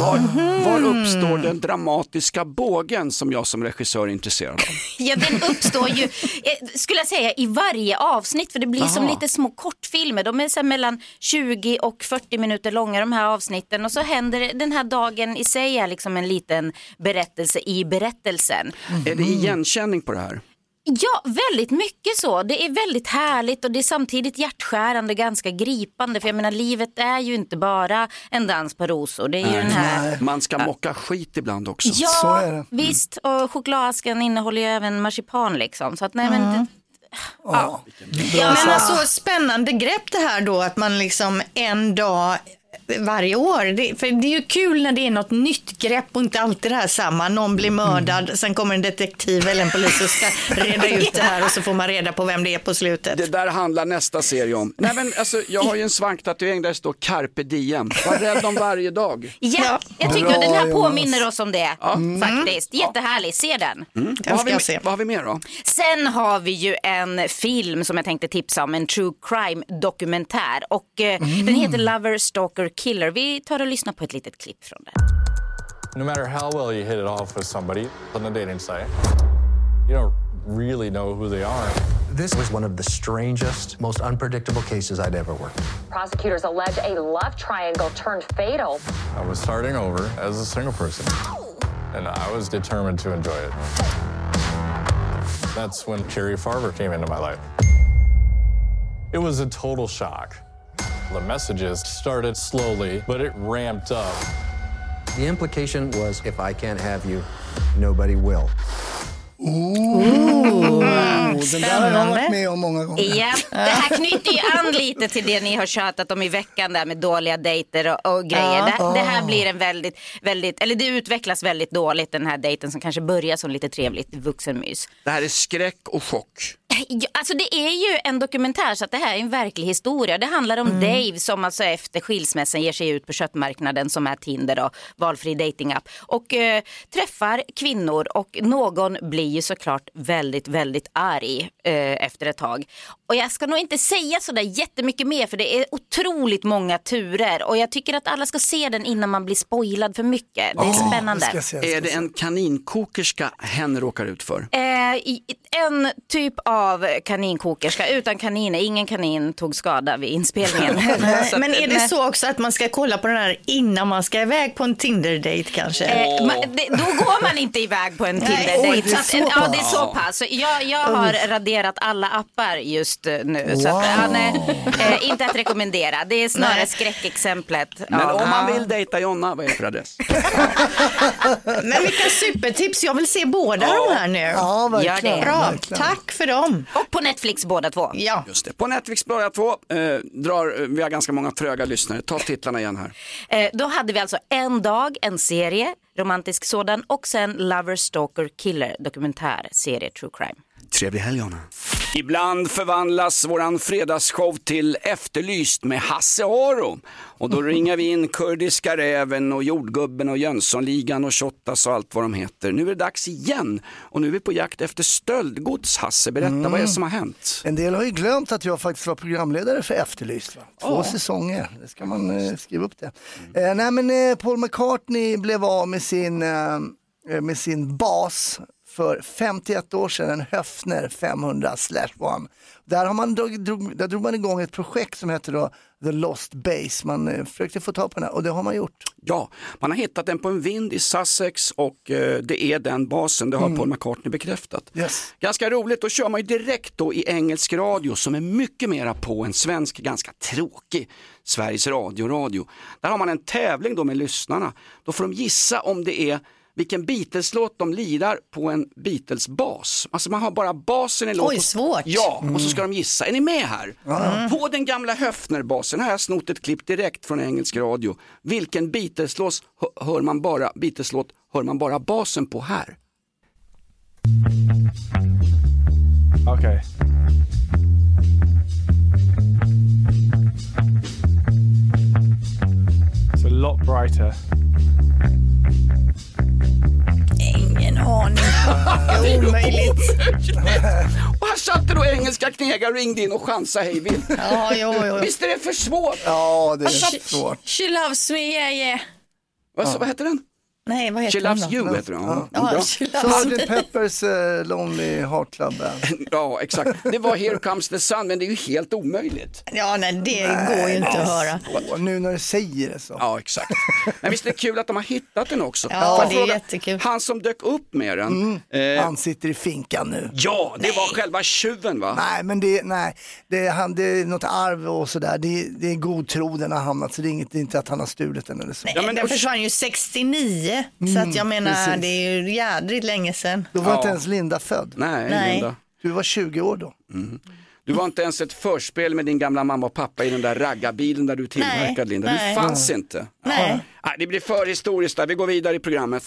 Var, var uppstår den dramatiska bågen som jag som regissör är intresserad av?
Ja, den uppstår ju, eh, skulle jag säga, i varje avsnitt. För det blir som
Aha.
lite små kortfilmer. De är så här mellan 20 och 40 minuter långa de här avsnitten. Och så händer den här dagen i sig är liksom en liten berättelse i berättelsen.
Är det igenkänning på det här?
Ja, väldigt mycket så. Det är väldigt härligt och det är samtidigt hjärtskärande, ganska gripande. För jag menar, livet är ju inte bara en dans på rosor. Det är ju den här...
Man ska mocka skit ibland också.
Så
Ja,
är det.
visst. Och chokladasken innehåller ju även marsipan liksom. Så att nej, men det,
Ja.
Men alltså spännande grepp det här då att man liksom en dag varje år. Det, för det är ju kul när det är något nytt grepp och inte alltid det här samma. Någon blir mördad, sen kommer en detektiv eller en polis och ska reda ut det här och så får man reda på vem det är på slutet.
Det där handlar nästa serie om. Nej, men, alltså, jag har ju en svanktatuering där det står carpe diem. Var rädd om varje dag.
Ja, jag tycker
Bra,
att den här
Jonas.
påminner oss om det. Faktiskt. Jättehärlig, se den.
Vad,
ska
har vi,
se.
vad har vi mer då?
Sen har vi ju en film som jag tänkte tipsa om, en true crime dokumentär. Och eh, den heter Lover, Stalker, Killer. Vi tar och lyssnar på ett litet klipp från den.
No matter how well you hit it off with somebody on a dating site, you don't really know who they are.
This was one of the strangest, most unpredictable cases I'd ever worked.
Prosecutors allege a love triangle turned fatal.
I was starting over as a single person. and I was determined to enjoy it. That's when Carrie Farver came into my life. It was a total shock. The messages started slowly, but it ramped up.
The implication was if I can't have you, nobody will.
Ooh, den där har jag varit med om många gånger.
Ja, det här knyter ju an lite till det ni har tjatat om i veckan där med dåliga dejter och, och grejer.
Ja.
Det, det här blir en väldigt, väldigt, eller det utvecklas väldigt dåligt den här dejten som kanske börjar som lite trevligt vuxenmys.
Det här är skräck och chock.
Alltså det är ju en dokumentär så att det här är en verklig historia. Det handlar om Dave som alltså efter skilsmässan ger sig ut på köttmarknaden som är Tinder och valfri datingapp och eh, träffar kvinnor och någon blir ju såklart väldigt, väldigt arg eh, efter ett tag. Och jag ska nog inte säga sådär jättemycket mer för det är otroligt många turer och jag tycker att alla ska se den innan man blir spoilad för mycket. Det är spännande.
Är det en kaninkokerska hen råkar ut för?
Eh, en typ av kaninkokerska utan kaniner. Ingen kanin tog skada vid inspelningen.
Men är det så också att man ska kolla på den här innan man ska iväg på en Tinder-date kanske?
Eh, man, det, då går man inte iväg på en
det
så ja, det är
pass.
så pass. Så Jag, jag har raderat alla appar just eh, nu. Så att, ja, nej, eh, inte att rekommendera. Det är snarare
Nej.
skräckexemplet.
Men om man
Ja.
vill dejta Jonna, vad är det för adress?
Men vilka supertips. Jag vill se båda de här nu.
Ja,
verkligen.
Bra,
Verkligen.
tack för dem.
Och på Netflix båda två.
Ja.
Just det. På Netflix båda två eh, drar, eh, vi har ganska många tröga lyssnare. Ta titlarna igen här.
Eh, då hade vi alltså en dag, en serie, romantisk sådan och sen Lover, Stalker, Killer, dokumentär, serie, true crime.
Trevlig helg Jonna. Ibland förvandlas våran fredagsshow till Efterlyst med Hasse Aro. Och då ringer vi in Kurdiska räven och Jordgubben och Jönssonligan och Shottaz och allt vad de heter. Nu är det dags igen och nu är vi på jakt efter stöldgods. Hasse, berätta vad är det som har hänt?
En del har ju glömt att jag faktiskt var programledare för Efterlyst. Va? Två säsonger, det ska man eh, skriva upp det. Eh, nej men eh, Paul McCartney blev av med sin, eh, med sin bas för 51 år sedan, en Höfner 500 slash one. Där, har man drog, drog, där drog man igång ett projekt som heter då The Lost Base. Man eh, försökte få tag på den här och det har man gjort.
Ja, man har hittat den på en vind i Sussex och eh, det är den basen, det har Paul McCartney bekräftat.
Yes.
Ganska roligt, då kör man ju direkt då i engelsk radio som är mycket mera på en svensk, ganska tråkig Sveriges Radio-radio. Där har man en tävling då med lyssnarna. Då får de gissa om det är vilken Beatles-låt de lirar på en Beatles-bas. Alltså man har bara basen i låten.
Oj, svårt.
Ja, och så ska de gissa. Är ni med här? På den gamla Höfner-basen har jag snott ett klipp direkt från engelsk radio. Vilken Beatles-låt hö- hör man bara, Beatles-låt hör man bara basen på här?
Okay. It's a lot brighter.
Aning. Det är omöjligt.
och här satt det då engelska knegare ringde in och chansade hej vilt.
Ja, jo, jo.
Visst är det för svårt?
Ja, det är
Alltså,
svårt.
She loves me, yeah, yeah.
Vad, vad heter den?
Nej, vad heter
She loves
då?
you heter den. Ja,
Sgt. Peppers uh, Lonely Heart Club Band.
ja, exakt. Det var Here comes the sun, men det är ju helt omöjligt.
Ja, nej, det går ju inte att höra.
Och nu när du säger det så.
Ja, exakt. Men visst är det kul att de har hittat den också?
Ja,
Får
det är
fråga,
jättekul.
Han som dök upp med den, eh,
Han sitter i finkan nu.
ja, det var själva tjuven va?
Nej, men det, nej, det, är, han, det är något arv och sådär. Det, det är god tro den har hamnat, så det är, inget, det är inte att han har stulit den eller så.
Ja, men-
Den försvann ju 69, så att jag menar
precis.
det är ju jädrigt länge sedan.
Då var
Ja.
inte ens Linda född.
Nej,
Nej.
Linda.
Du var 20 år då.
Du var inte ens ett förspel med din gamla mamma och pappa i den där raggarbilen där du tillverkade Linda. Du
nej.
fanns inte.
Nej.
Nej, det blir för historiskt där. Vi går vidare i programmet.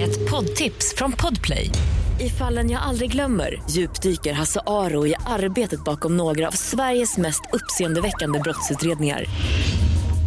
Ett poddtips från Podplay. I fallen jag aldrig glömmer djupdyker Hasse Aro i arbetet bakom några av Sveriges mest uppseendeväckande brottsutredningar.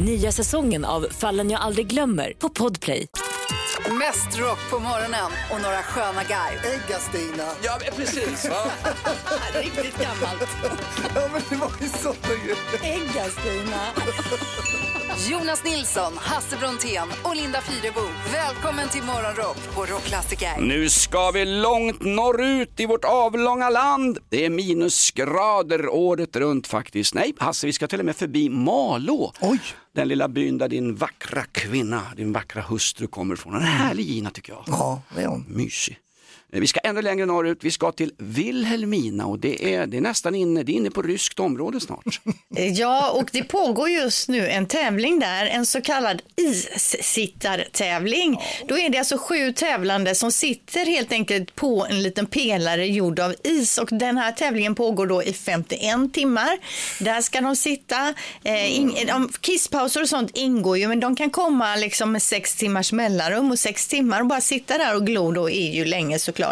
Nya säsongen av Fallen jag aldrig glömmer på Podplay.
Mest rock på morgonen och några sköna garv.
Ägga-Stina.
Ja, precis. Va?
Riktigt gammalt.
Ja, men det var ju sådana grejer.
Ägga-Stina.
Jonas Nilsson, Hasse Brontén och Linda Fyrebo. Välkommen till Morgonrock på Rockklassiker.
Nu ska vi långt norrut i vårt avlånga land. Det är minusgrader året runt faktiskt. Nej, Hasse, vi ska till och med förbi Malå.
Oj.
Den lilla byn där din vackra kvinna, din vackra hustru kommer ifrån. En härlig Gina tycker jag.
Ja, det är hon.
Mysig. Vi ska ännu längre norrut, vi ska till Vilhelmina och det är, det är nästan inne, det är inne på ryskt område snart.
Ja, och det pågår just nu en tävling där, en så kallad issittartävling. Då är det alltså sju tävlande som sitter helt enkelt på en liten pelare gjord av is och den här tävlingen pågår då i 51 timmar. Där ska de sitta, eh, in, eh, kisspauser och sånt ingår ju men de kan komma liksom med sex timmars mellanrum och sex timmar och bara sitta där och glo då är ju länge såklart.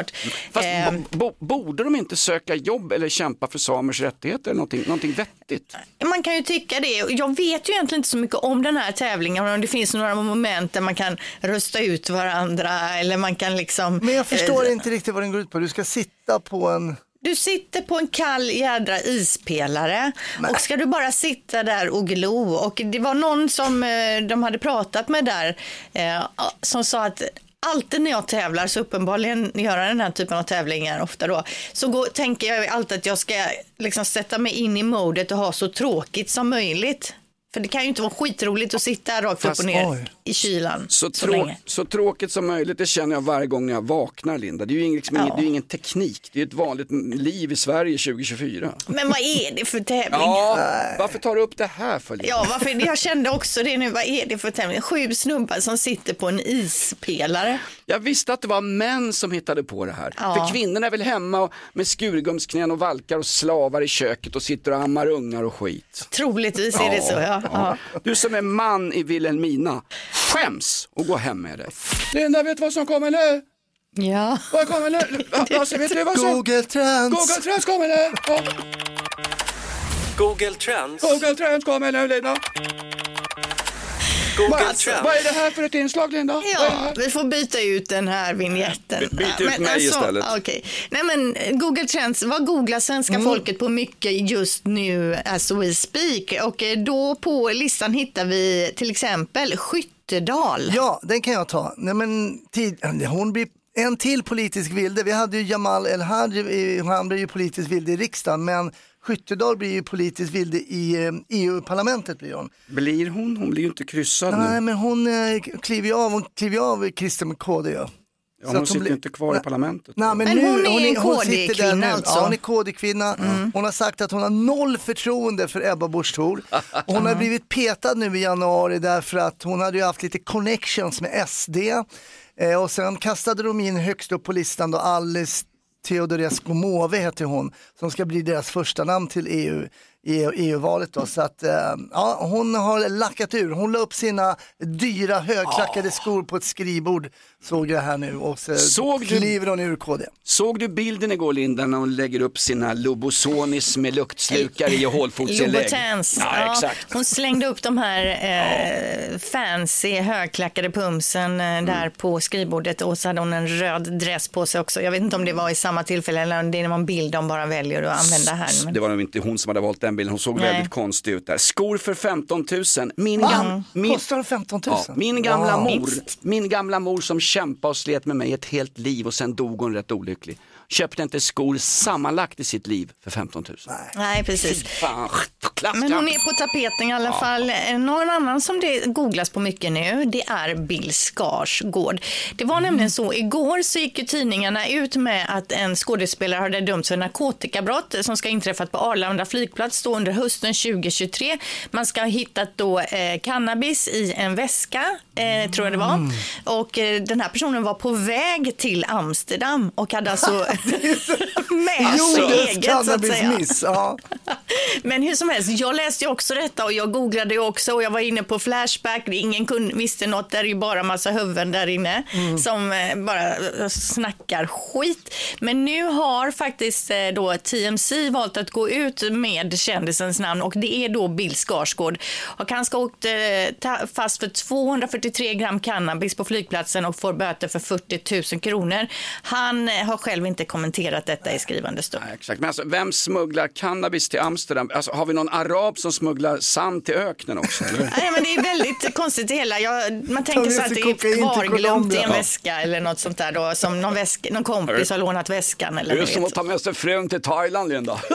Fast
Eh,
bo, bo, borde de inte söka jobb eller kämpa för samers rättigheter eller någonting, någonting vettigt?
Man kan ju tycka det. Jag vet ju egentligen inte så mycket om den här tävlingen. Om det finns några moment där man kan rösta ut varandra eller man kan liksom...
Men jag förstår
eh,
inte riktigt vad den går ut på. Du ska sitta på en...
Du sitter på en kall jädra ispelare och ska du bara sitta där och glo. Och det var någon som eh, de hade pratat med där eh, som sa att Alltid när jag tävlar, så uppenbarligen gör jag den här typen av tävlingar ofta då, så går, tänker jag alltid att jag ska liksom sätta mig in i modet och ha så tråkigt som möjligt. För det kan ju inte vara skitroligt att sitta rakt upp
Fast,
och ner
oj.
i kylan
Så,
så,
trå-
länge.
så tråkigt som möjligt, det känner jag varje gång när jag vaknar Linda. Det är ju ingen, liksom,
Ja.
ingen, det är ingen teknik, det är ett vanligt liv i Sverige 2024.
Men vad är det för tävling?
Ja, varför tar du upp det här för Linda?
Ja, varför, jag kände också det nu. Vad är det för tävling? Sju snubbar som sitter på en ispelare.
Jag visste att det var män som hittade på det här.
Ja.
För kvinnorna är väl hemma och- med skurgumsknän och valkar och slavar i köket och sitter och ammar ungar och skit.
Troligtvis är det så, ja. Ja.
Du som är man i Vilhelmina, skäms och gå hem med dig. Linda, vet du vad som kommer nu?
Ja.
Vad kommer nu? Alltså, vet du vad som...
Google Trends.
Google Trends kommer nu! Ja.
Google Trends.
Google Trends kommer nu Linda.
Google
Vad,
Trends.
vad är det här för ett inslag Linda?
Ja, vi får byta ut den här vignetten.
By- byt ut
Men
mig istället.
okej. Nej men Google Trends, vad googlar svenska
Mm.
folket på mycket just nu as we speak? Och eh, då på listan hittar vi till exempel Skyttedal.
Ja, den kan jag ta. Nej, men tid, hon blir en till politisk vilde. Vi hade ju Jamal El-Haj, han blir ju politisk vilde i riksdagen, men Skyttedal blir ju politisk vilde i eh, EU-parlamentet blir hon.
Blir hon? Hon blir ju inte kryssad
Nej,
nu.
men hon eh, kliver ju av, hon kliver av med KD ju.
Ja, hon sitter ju inte kvar i parlamentet.
Nej, men,
Men
nu,
hon är en
hon där
KD-kvinna alltså?
Ja, hon är KD-kvinna. Hon har sagt att hon har noll förtroende för Ebba Busch Thor. Hon har blivit petad nu i januari därför att hon hade ju haft lite connections med SD. Eh, och sen kastade de in högst upp på listan då Alice Teodorescu Måwe heter hon, som ska bli deras första namn till EU i EU-valet då. Så att, eh, ja, hon har lackat ur. Hon la upp sina dyra högklackade skor på ett skrivbord, såg jag här nu. Och så
Såg du-
kliver hon ur KD.
Såg du bilden igår Linda när hon lägger upp sina Lobosonis med luktslukare i hålfotsinlägg?
Louboutins.
Ja,
Ja,
exakt.
Hon slängde upp de här eh, fancy högklackade pumsen eh,
Mm.
där på skrivbordet och så hade hon en röd dress på sig också. Jag vet inte om det var i samma tillfälle eller om det är en bild de bara väljer att använda här. Men...
Det var nog inte hon som hade valt den bilden, hon såg
Nej.
väldigt konstig ut där. Skor för 15 000. Min, gam- min,
Kostar de 15 000?
ja, min, gamla
Wow.
mor, min gamla mor som kämpade och slet med mig ett helt liv och sen dog hon rätt olycklig. Köpte inte skor sammanlagt i sitt liv för 15 000.
Nej, precis.
Fan.
Men hon är på tapeten i alla fall. Eh, Någon annan som det googlas på mycket nu, det är Bill Skarsgård. Det var nämligen så, igår så gick ju tidningarna ut med att en skådespelare hade dömts för narkotikabrott som ska inträffat på Arlanda flygplats då under hösten 2023. Man ska ha hittat då eh, cannabis i en väska, eh, tror jag det var. Och eh, den här personen var på väg till Amsterdam och hade alltså Med
Jordens
eget så att säga.
cannabismiss. Ja.
Men hur som helst, jag läste ju också detta och jag googlade också och jag var inne på Flashback. Ingen kunde, visste något, där är ju bara massa huvuden där inne
Mm.
som eh, bara eh, snackar skit. Men nu har faktiskt eh, då TMC valt att gå ut med kändisens namn och det är då Bill Skarsgård. Och han ska ha åkt eh, fast för 243 gram cannabis på flygplatsen och får böter för 40 000 kronor. Han har själv inte kommenterat detta i skrivande stund.
Exakt, men alltså, vem smugglar cannabis till Amsterdam? Alltså, har vi någon arab som smugglar sand till öknen också?
Nej, men det är väldigt konstigt det hela. Jag, man tänker så att
sig
det är kvarglömt i en väska eller något sånt där då, som någon, väska, någon kompis har lånat väskan eller
Det är som att ta med sig frun till Thailand, Linda.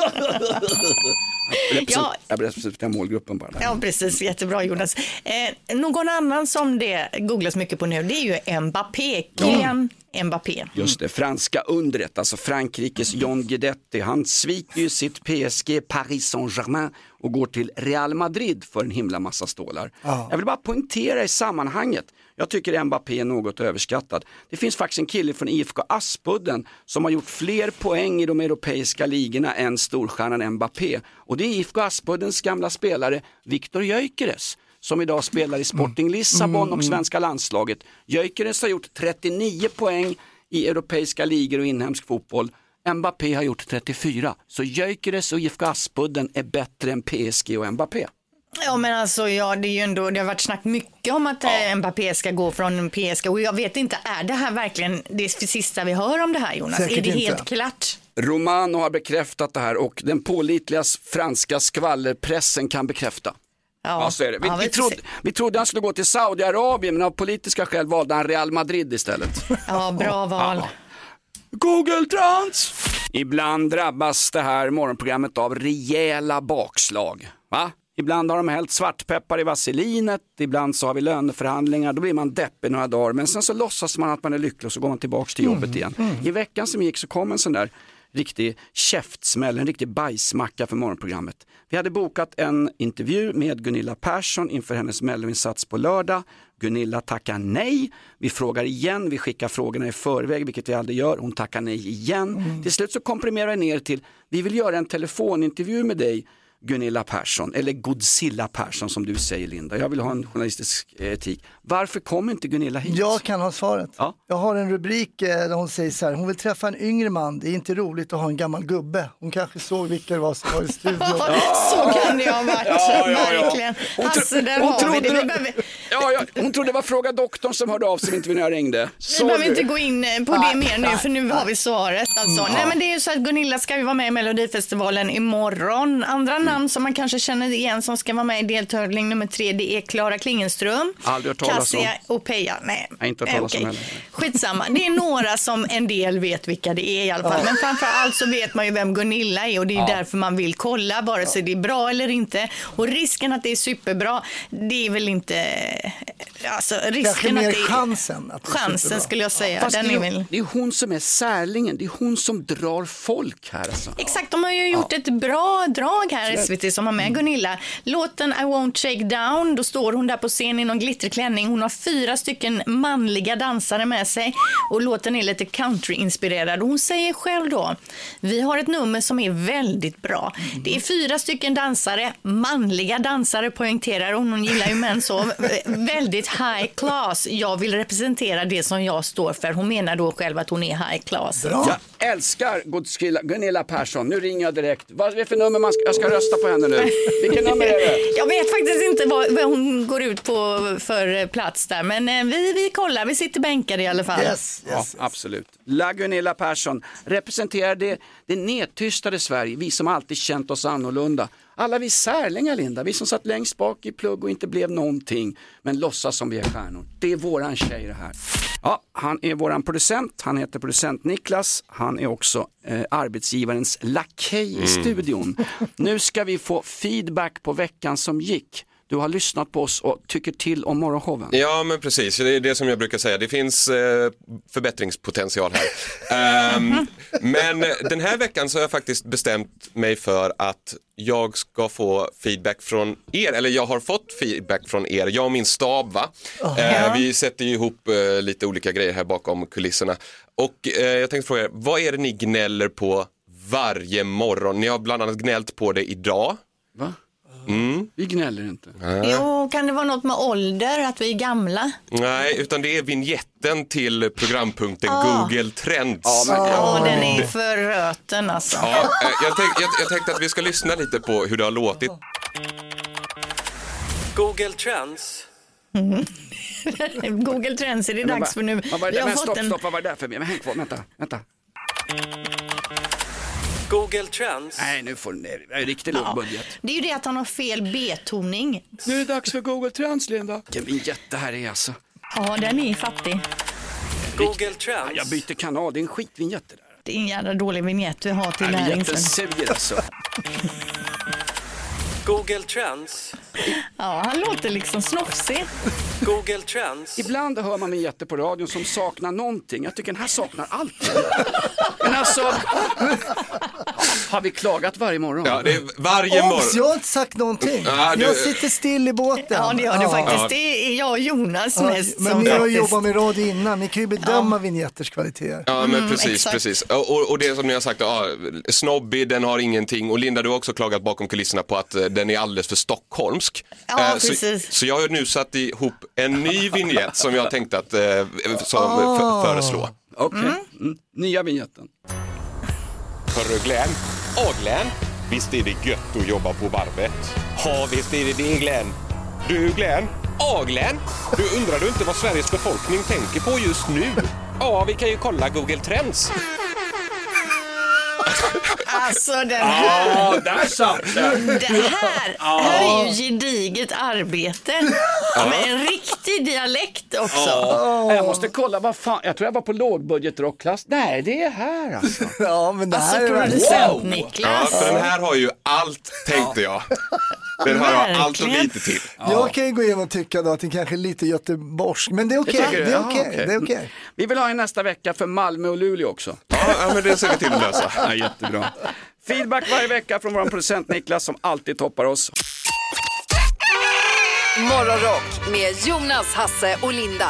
Ja.
Jag representerar målgruppen bara.
Ja, precis. Jättebra, Jonas. Eh, någon annan som det googlas mycket på nu, det är ju Mbappé. Kylian Mbappé.
Just det, franska undret, alltså Frankrikes John Guidetti, han sviker ju sitt PSG Paris Saint-Germain och går till Real Madrid för en himla massa stålar.
Ja.
Jag vill bara poängtera i sammanhanget, jag tycker Mbappé är något överskattad. Det finns faktiskt en kille från IFK Aspudden som har gjort fler poäng i de europeiska ligorna än storstjärnan Mbappé. Och det är IFK Aspuddens gamla spelare Viktor Gyökeres som idag spelar i Sporting Lissabon och svenska landslaget. Gyökeres har gjort 39 poäng i europeiska ligor och inhemsk fotboll. Mbappé har gjort 34. Så Gyökeres och IFK Aspudden är bättre än PSG och Mbappé.
Ja, men alltså, ja, det, är ju ändå, det har varit snack mycket om att ja. Mbappé ska gå från PSG och jag vet inte, är det här verkligen det sista vi hör om det här Jonas?
Säkert
är det
inte.
helt klart?
Romano har bekräftat det här och den pålitliga franska skvallerpressen kan bekräfta. Ja, så är det. Vi,
Ja,
vi, trodde, vi trodde han skulle gå till Saudiarabien men av politiska skäl valde han Real Madrid istället.
Ja, bra val.
Google Trans! Ibland drabbas det här morgonprogrammet av rejäla bakslag. Va? Ibland har de hällt svartpeppar i vaselinet, ibland så har vi löneförhandlingar, då blir man deppig några dagar, men sen så låtsas man att man är lycklig och så går man tillbaks till jobbet igen. I veckan som gick så kom en sån där riktig käftsmäll, en riktig bajsmacka för morgonprogrammet. Vi hade bokat en intervju med Gunilla Persson inför hennes melloinsats på lördag. Gunilla tackar nej. Vi frågar igen, vi skickar frågorna i förväg, vilket vi aldrig gör. Hon tackar nej igen. Till slut så komprimerar vi ner till, vi vill göra en telefonintervju med dig Gunilla Persson, eller Godzilla Persson som du säger Linda. Jag vill ha en journalistisk eh, etik. Varför kom inte Gunilla hit?
Jag kan ha svaret.
Ja.
Jag har en rubrik eh, där hon säger så här, hon vill träffa en yngre man, det är inte roligt att ha en gammal gubbe. Hon kanske såg vilka det var som var i studion.
Så kan det ha varit,
Ja, ja, ja.
verkligen.
Hon
Alltså, där
hon trodde
det. Behöver,
Ja, ja, hon trodde det var Fråga doktorn som hörde av sig inte när jag ringde.
vi behöver inte gå in eh, på det mer nu, för nu har vi svaret. Alltså.
Mm.
Nej, men det är ju så att Gunilla ska ju vara med i Melodifestivalen imorgon. Andra
Mm.
namn som man kanske känner igen som ska vara med i deltävling nummer tre, det är Klara Klingenström,
Aldrig hört
och Peja. Nej,
Nej, inte hört
eh,
heller.
Skitsamma. Det är några som en del vet vilka det är i alla fall. Men framför allt så vet man ju vem Gunilla är och det är
Ja.
därför man vill kolla vare sig det är bra eller inte. Och risken att det är superbra, det är väl inte... Alltså
Kanske
risken
mer
att det är...
chansen. Att det
Chansen skulle jag säga.
Fast
Den
det,
är
det är hon som är särlingen, det är hon som drar folk här alltså.
Exakt, de har ju gjort ett bra drag här SVT som har med Gunilla. Låten I won't shake down, då står hon där på scen i någon glitterklänning. Hon har fyra stycken manliga dansare med sig och låten är lite countryinspirerad. Hon säger själv då, vi har ett nummer som är väldigt bra. Det är fyra stycken dansare, manliga dansare poängterar hon. Hon gillar ju män så. Väldigt high class. Jag vill representera det som jag står för. Hon menar då själv att hon är high class.
Jag älskar Godzilla, Gunilla Persson, nu ringer jag direkt. Vad är det för nummer man ska, jag ska rösta på henne nu? Vilket nummer är det?
Jag vet faktiskt inte vad, vad hon går ut på för eh, plats där, men eh, vi, vi kollar. Vi sitter bänkade i alla fall.
ja, absolut. La Gunilla Persson representerar det, det nedtystade Sverige, vi som alltid känt oss annorlunda. Alla vi särlingar Linda, vi som satt längst bak i plugg och inte blev någonting, men låtsas som vi är stjärnor. Det är våran tjej det här. Ja, han är våran producent, han heter producent Niklas, han är också eh, arbetsgivarens lakej i
Mm.
studion. Nu ska vi få feedback på veckan som gick. Du har lyssnat på oss och tycker till om morgonshowen.
Ja men precis, det är det som jag brukar säga. Det finns eh, förbättringspotential här. Ehm, men den här veckan så har jag faktiskt bestämt mig för att jag ska få feedback från er, eller jag har fått feedback från er, jag och min stab va. Eh, vi sätter ju ihop eh, lite olika grejer här bakom kulisserna. Och eh, jag tänkte fråga er, vad är det ni gnäller på varje morgon? Ni har bland annat gnällt på det idag.
Va?
Mm.
Vi gnäller inte.
Jo, kan det vara något med ålder, att vi är gamla?
Nej, utan det är vignetten till programpunkten
Ah.
Google Trends.
Ja, den är för röten alltså.
Ja, eh, jag, tänk, jag, jag tänkte att vi ska lyssna lite på hur det har låtit.
Google Trends.
Google Trends är det
Men
dags för nu.
vad- var det Men
fått
stopp,
en-
stopp, vad var det där för mig? Men häng kvar, vänta, vänta.
Google Trends.
Nej, nu får ni, är riktigt låg budget.
Det är ju det att han har fel betoning.
Nu är det dags för Google Trends, Linda. Vilken det här är alltså.
Ja, den är fattig.
Google Trends.
Jag byter kanal, det är en skitvignett det där.
Det är en jävla dålig vignett vi har till
Vignetten
inslaget.
suger alltså.
Google Trends.
Ja, han låter liksom snofsig.
Google Trends.
Ibland hör man vignetter på radion som saknar någonting. Jag tycker den här saknar allt. Men alltså, har vi klagat varje morgon?
Ja, det är varje
Ops,
morgon.
jag har inte sagt någonting.
Ja, du-
Jag sitter still i båten.
Ja, det gör du
Ja.
faktiskt. Det är jag och Jonas
Ja,
mest
men
som
ni har ju
faktiskt...
jobbat med radio innan, ni kan ju bedöma vignetters kvaliteter.
Ja men
Mm,
precis,
exakt.
precis. Och, och- och det som ni har sagt, ja, snobbig, den har ingenting. Och Linda, du har också klagat bakom kulisserna på att eh, den är alldeles för stockholmsk.
Ja,
Eh,
precis.
Så, så jag har nu satt ihop en ny vignett som jag tänkte att eh, som, för, föreslå.
Okej, mm. nya vignetten.
Hörru Glenn, ja Glenn, visst är det gött att jobba på varvet? Ja, visst är det det Glenn. Du Glenn, ja Glenn, du undrar du inte vad Sveriges befolkning tänker på just nu? Ja, vi kan ju kolla Google Trends.
Alltså den här,
Ja, där satt den.
det här, här är ju gediget arbete. Med en riktig dialekt också.
Jag måste kolla, vad fan, jag tror jag var på lågbudgetrockklass. Nej, det är här alltså.
Ja, men det
Alltså
här är
producent
Ja,
Niklas.
för den här har ju allt, tänkte jag. Den här har allt och lite till.
Jag kan ju gå igenom och tycka då att det kanske är lite göteborgsk, men det är okej.
tycker du?
Det är okej. Det är okej.
Vi vill ha en nästa vecka för Malmö och Luleå också.
Ja, ja, men det ser vi till att lösa.
Ja, jättebra. Feedback varje vecka från vår producent Niklas som alltid toppar oss.
Morgonrock med Jonas, Hasse och Linda.